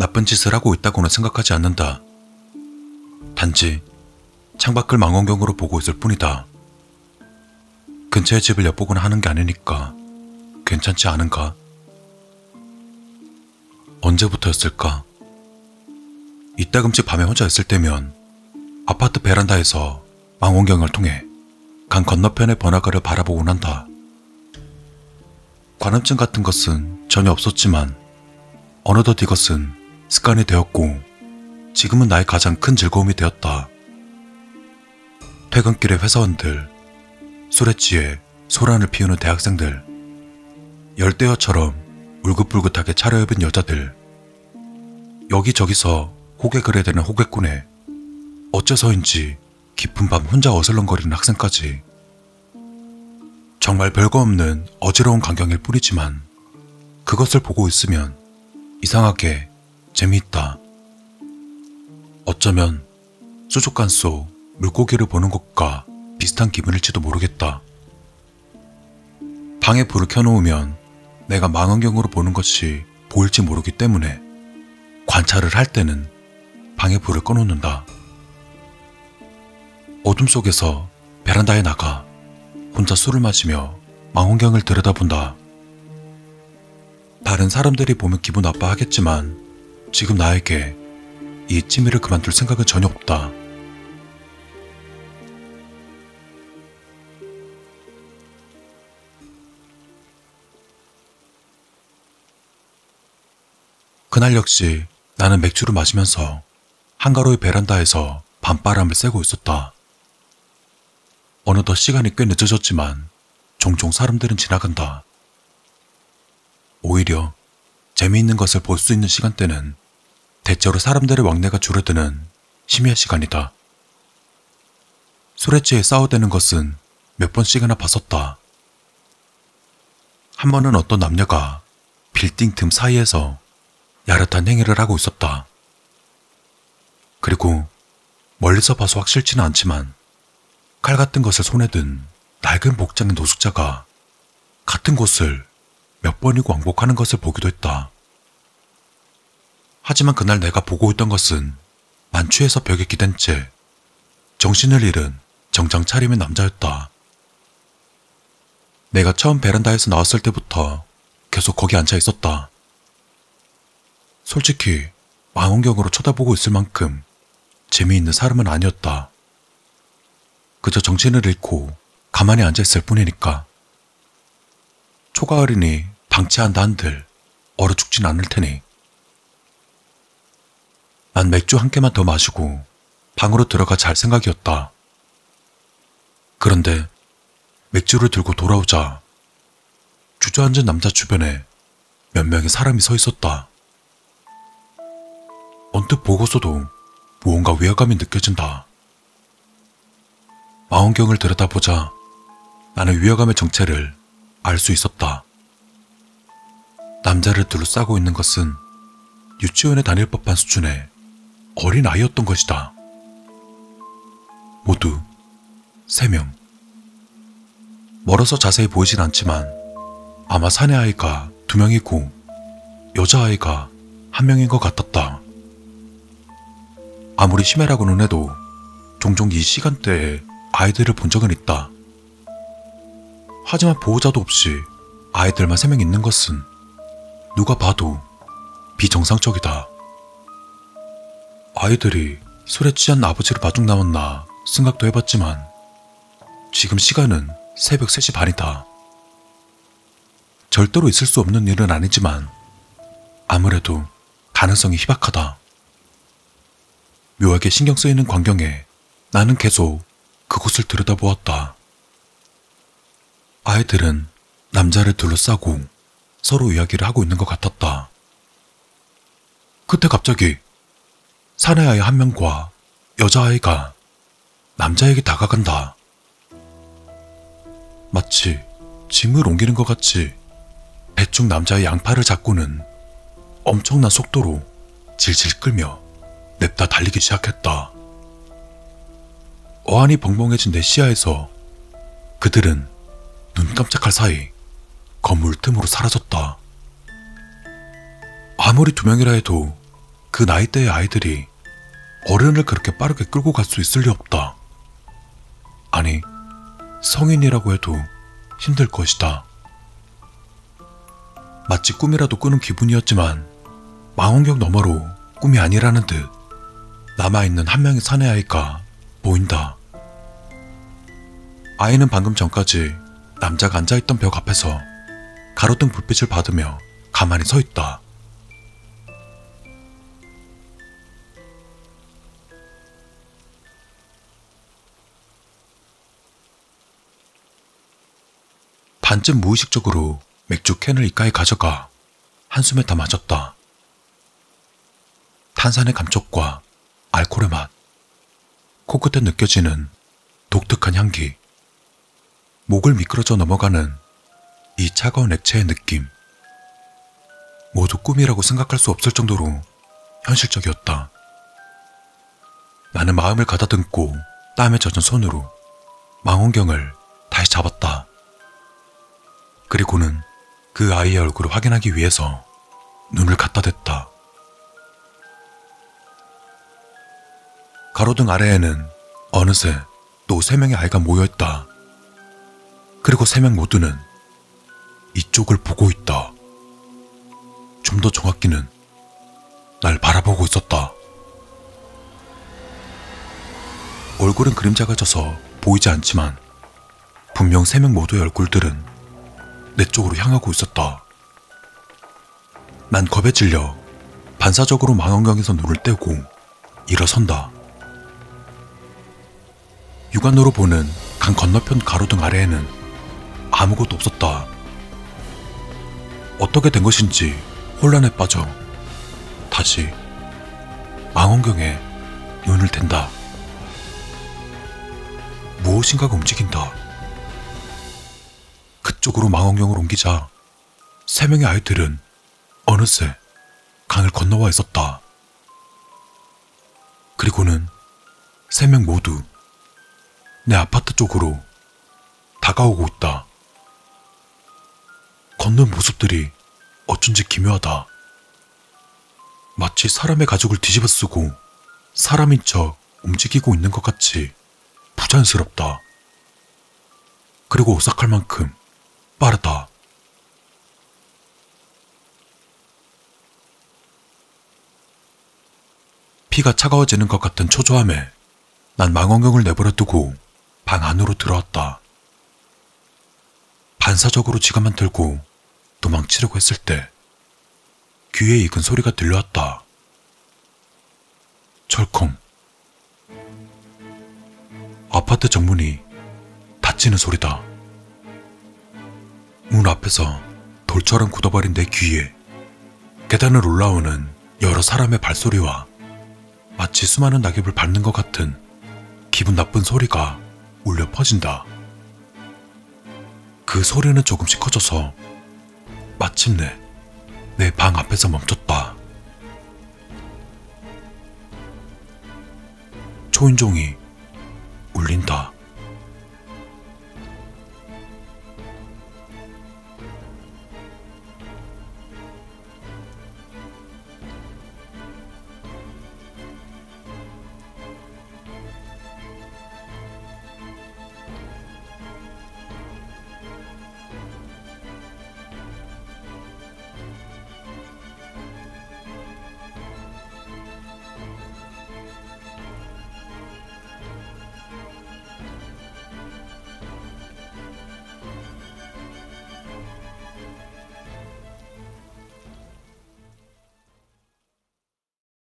나쁜 짓을 하고 있다고는 생각하지 않는다. 단지 창밖을 망원경으로 보고 있을 뿐이다. 근처의 집을 엿보거나 하는 게 아니니까 괜찮지 않은가? 언제부터였을까? 이따금씩 밤에 혼자 있을 때면 아파트 베란다에서 망원경을 통해 강 건너편의 번화가를 바라보곤 한다. 관음증 같은 것은 전혀 없었지만 어느덧 이것은 습관이 되었고 지금은 나의 가장 큰 즐거움이 되었다. 퇴근길의 회사원들, 술에 취해 소란을 피우는 대학생들, 열대어처럼 울긋불긋하게 차려입은 여자들, 여기저기서 호객을 해대는 호객꾼에 어째서인지 깊은 밤 혼자 어슬렁거리는 학생까지 정말 별거 없는 어지러운 광경일 뿐이지만 그것을 보고 있으면 이상하게 재미있다. 어쩌면 수족관 속 물고기를 보는 것과 비슷한 기분일지도 모르겠다. 방에 불을 켜놓으면 내가 망원경으로 보는 것이 보일지 모르기 때문에 관찰을 할 때는 방에 불을 꺼놓는다. 어둠 속에서 베란다에 나가 혼자 술을 마시며 망원경을 들여다본다. 다른 사람들이 보면 기분 나빠하겠지만 지금 나에게 이 취미를 그만둘 생각은 전혀 없다. 그날 역시 나는 맥주를 마시면서 한가로이 베란다에서 밤바람을 쐬고 있었다. 어느덧 시간이 꽤 늦어졌지만 종종 사람들은 지나간다. 오히려 재미있는 것을 볼 수 있는 시간대는 대체로 사람들의 왕래가 줄어드는 심야 시간이다. 술에 취해 싸워대는 것은 몇 번씩이나 봤었다. 한 번은 어떤 남녀가 빌딩 틈 사이에서 야릇한 행위를 하고 있었다. 그리고 멀리서 봐서 확실치는 않지만 칼 같은 것을 손에 든 낡은 복장의 노숙자가 같은 곳을 몇 번이고 왕복하는 것을 보기도 했다. 하지만 그날 내가 보고 있던 것은 만취해서 벽에 기댄 채 정신을 잃은 정장 차림의 남자였다. 내가 처음 베란다에서 나왔을 때부터 계속 거기 앉아 있었다. 솔직히 망원경으로 쳐다보고 있을 만큼 재미있는 사람은 아니었다. 그저 정신을 잃고 가만히 앉아있을 뿐이니까. 초가을이니 방치한다 한들 얼어 죽진 않을 테니. 난 맥주 한 개만 더 마시고 방으로 들어가 잘 생각이었다. 그런데 맥주를 들고 돌아오자 주저앉은 남자 주변에 몇 명의 사람이 서 있었다. 언뜻 보고서도 무언가 위화감이 느껴진다. 망원경을 들여다보자 나는 위화감의 정체를 알 수 있었다. 남자를 둘러싸고 있는 것은 유치원에 다닐 법한 수준의 어린 아이였던 것이다. 모두 세 명. 멀어서 자세히 보이진 않지만 아마 사내 아이가 두 명이고 여자아이가 한 명인 것 같았다. 아무리 심해라고는 해도 종종 이 시간대에 아이들을 본 적은 있다. 하지만 보호자도 없이 아이들만 세명 있는 것은 누가 봐도 비정상적이다. 아이들이 술에 취한 아버지를 마중 나왔나 생각도 해봤지만 지금 시간은 새벽 3시 반이다. 절대로 있을 수 없는 일은 아니지만 아무래도 가능성이 희박하다. 묘하게 신경 쓰이는 광경에 나는 계속 그곳을 들여다보았다. 아이들은 남자를 둘러싸고 서로 이야기를 하고 있는 것 같았다. 그때 갑자기 사내 아이 한 명과 여자아이가 남자에게 다가간다. 마치 짐을 옮기는 것 같이 대충 남자의 양팔을 잡고는 엄청난 속도로 질질 끌며 냅다 달리기 시작했다. 어안이 벙벙해진 내 시야에서 그들은 눈 깜짝할 사이 건물 틈으로 사라졌다. 아무리 두 명이라 해도 그 나이대의 아이들이 어른을 그렇게 빠르게 끌고 갈 수 있을 리 없다. 아니, 성인이라고 해도 힘들 것이다. 마치 꿈이라도 꾸는 기분이었지만 망원경 너머로 꿈이 아니라는 듯 남아있는 한 명의 사내 아이가 보인다. 아이는 방금 전까지 남자가 앉아있던 벽 앞에서 가로등 불빛을 받으며 가만히 서 있다. 반쯤 무의식적으로 맥주 캔을 이가에 가져가 한숨에 다 마셨다. 탄산의 감촉과 알코올의 맛, 코끝에 느껴지는 독특한 향기, 목을 미끄러져 넘어가는 이 차가운 액체의 느낌. 모두 꿈이라고 생각할 수 없을 정도로 현실적이었다. 나는 마음을 가다듬고 땀에 젖은 손으로 망원경을 다시 잡았다. 그리고는 그 아이의 얼굴을 확인하기 위해서 눈을 갖다 댔다. 가로등 아래에는 어느새 또 세 명의 아이가 모여있다. 그리고 세 명 모두는 이쪽을 보고 있다. 좀 더 정확히는 날 바라보고 있었다. 얼굴은 그림자가 져서 보이지 않지만 분명 세 명 모두의 얼굴들은 내 쪽으로 향하고 있었다. 난 겁에 질려 반사적으로 망원경에서 눈을 떼고 일어선다. 육안으로 보는 강 건너편 가로등 아래에는 아무것도 없었다. 어떻게 된 것인지 혼란에 빠져 다시 망원경에 눈을 댄다. 무엇인가가 움직인다. 그쪽으로 망원경을 옮기자 세 명의 아이들은 어느새 강을 건너와 있었다. 그리고는 세 명 모두 내 아파트 쪽으로 다가오고 있다. 걷는 모습들이 어쩐지 기묘하다. 마치 사람의 가죽을 뒤집어 쓰고 사람인 척 움직이고 있는 것 같이 부자연스럽다. 그리고 오싹할 만큼 빠르다. 피가 차가워지는 것 같은 초조함에 난 망원경을 내버려 두고 방 안으로 들어왔다. 반사적으로 지갑만 들고 도망치려고 했을 때 귀에 익은 소리가 들려왔다. 철컹. 아파트 정문이 닫히는 소리다. 문 앞에서 돌처럼 굳어버린 내 귀에 계단을 올라오는 여러 사람의 발소리와 마치 수많은 낙엽을 밟는 것 같은 기분 나쁜 소리가 울려 퍼진다. 그 소리는 조금씩 커져서 마침내 내 방 앞에서 멈췄다. 초인종이 울린다.